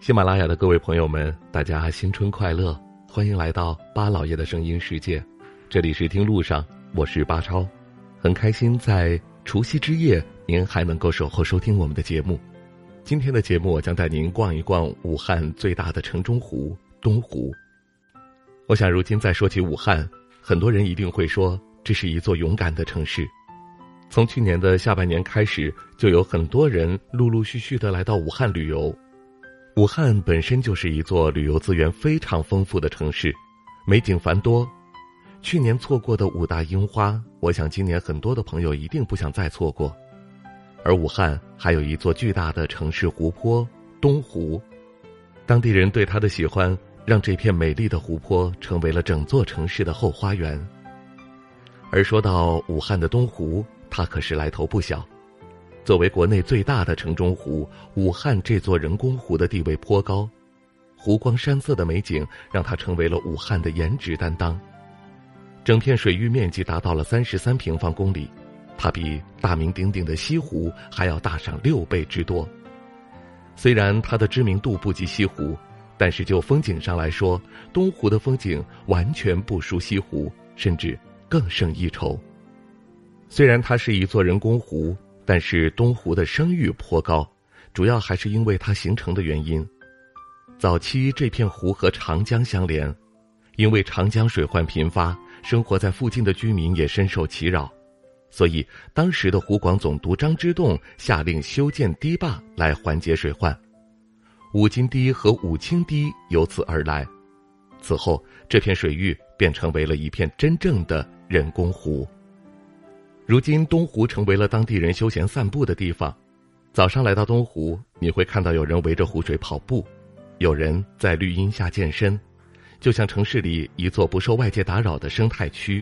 喜马拉雅的各位朋友们，大家新春快乐！欢迎来到巴老爷的声音世界，这里是听路上，我是巴超，很开心在除夕之夜您还能够守候收听我们的节目。今天的节目，我将带您逛一逛武汉最大的城中湖——东湖。我想，如今再说起武汉，很多人一定会说，这是一座勇敢的城市。从去年的下半年开始，就有很多人陆陆续续的来到武汉旅游。武汉本身就是一座旅游资源非常丰富的城市，美景繁多。去年错过的五大樱花，我想今年很多的朋友一定不想再错过。而武汉还有一座巨大的城市湖泊——东湖，当地人对它的喜欢，让这片美丽的湖泊成为了整座城市的后花园。而说到武汉的东湖，它可是来头不小。作为国内最大的城中湖，武汉这座人工湖的地位颇高，湖光山色的美景让它成为了武汉的颜值担当。整片水域面积达到了三十三平方公里，它比大名鼎鼎的西湖还要大上六倍之多。虽然它的知名度不及西湖，但是就风景上来说，东湖的风景完全不输西湖，甚至更胜一筹。虽然它是一座人工湖。但是东湖的声誉颇高，主要还是因为它形成的原因。早期这片湖和长江相连，因为长江水患频发，生活在附近的居民也深受其扰，所以当时的湖广总督张之洞下令修建堤坝来缓解水患。五金堤和五清堤由此而来，此后这片水域便成为了一片真正的人工湖。如今，东湖成为了当地人休闲散步的地方。早上来到东湖，你会看到有人围着湖水跑步，有人在绿荫下健身，就像城市里一座不受外界打扰的生态区。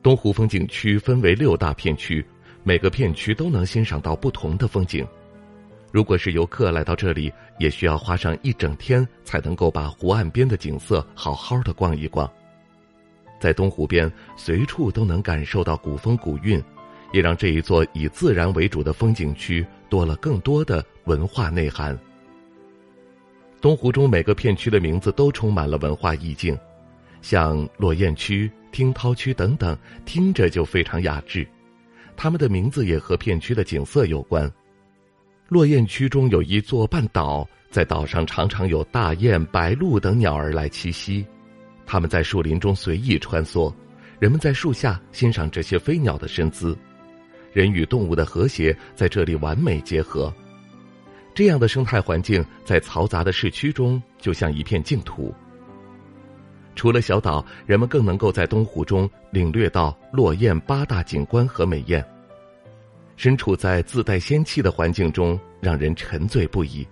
东湖风景区分为六大片区，每个片区都能欣赏到不同的风景。如果是游客来到这里，也需要花上一整天才能够把湖岸边的景色好好的逛一逛。在东湖边，随处都能感受到古风古韵，也让这一座以自然为主的风景区多了更多的文化内涵。东湖中每个片区的名字都充满了文化意境，像落雁区、听涛区等等，听着就非常雅致。他们的名字也和片区的景色有关。落雁区中有一座半岛，在岛上常常有大雁、白鹭等鸟儿来栖息。他们在树林中随意穿梭，人们在树下欣赏这些飞鸟的身姿，人与动物的和谐在这里完美结合。这样的生态环境在嘈杂的市区中就像一片净土。除了小岛，人们更能够在东湖中领略到落雁八大景观和美艳。身处在自带仙气的环境中，让人沉醉不已。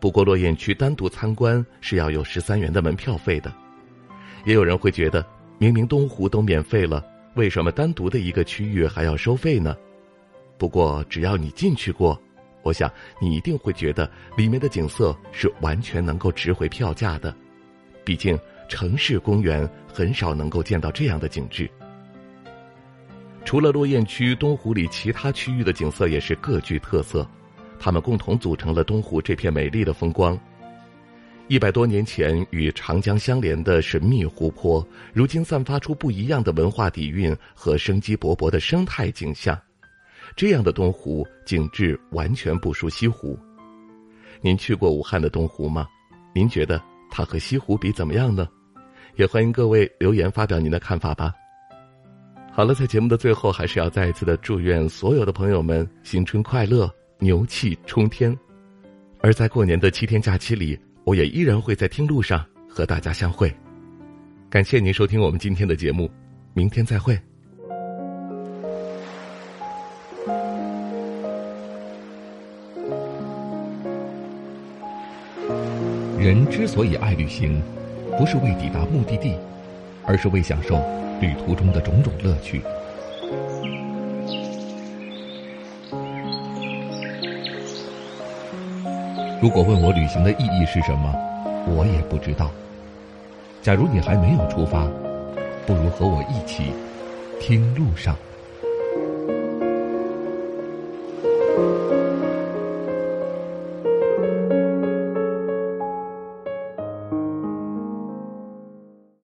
不过，落雁区单独参观是要有十三元的门票费的。也有人会觉得，明明东湖都免费了，为什么单独的一个区域还要收费呢？不过只要你进去过，我想你一定会觉得里面的景色是完全能够值回票价的。毕竟城市公园很少能够见到这样的景致。除了落雁区，东湖里其他区域的景色也是各具特色，它们共同组成了东湖这片美丽的风光。一百多年前与长江相连的神秘湖泊，如今散发出不一样的文化底蕴和生机勃勃的生态景象。这样的东湖景致完全不输西湖。您去过武汉的东湖吗？您觉得它和西湖比怎么样呢？也欢迎各位留言发表您的看法吧。好了，在节目的最后，还是要再一次的祝愿所有的朋友们新春快乐，牛气冲天。而在过年的七天假期里。我也依然会在听路上和大家相会，感谢您收听我们今天的节目，明天再会。人之所以爱旅行，不是为抵达目的地，而是为享受旅途中的种种乐趣。如果问我旅行的意义是什么，我也不知道。假如你还没有出发，不如和我一起听路上。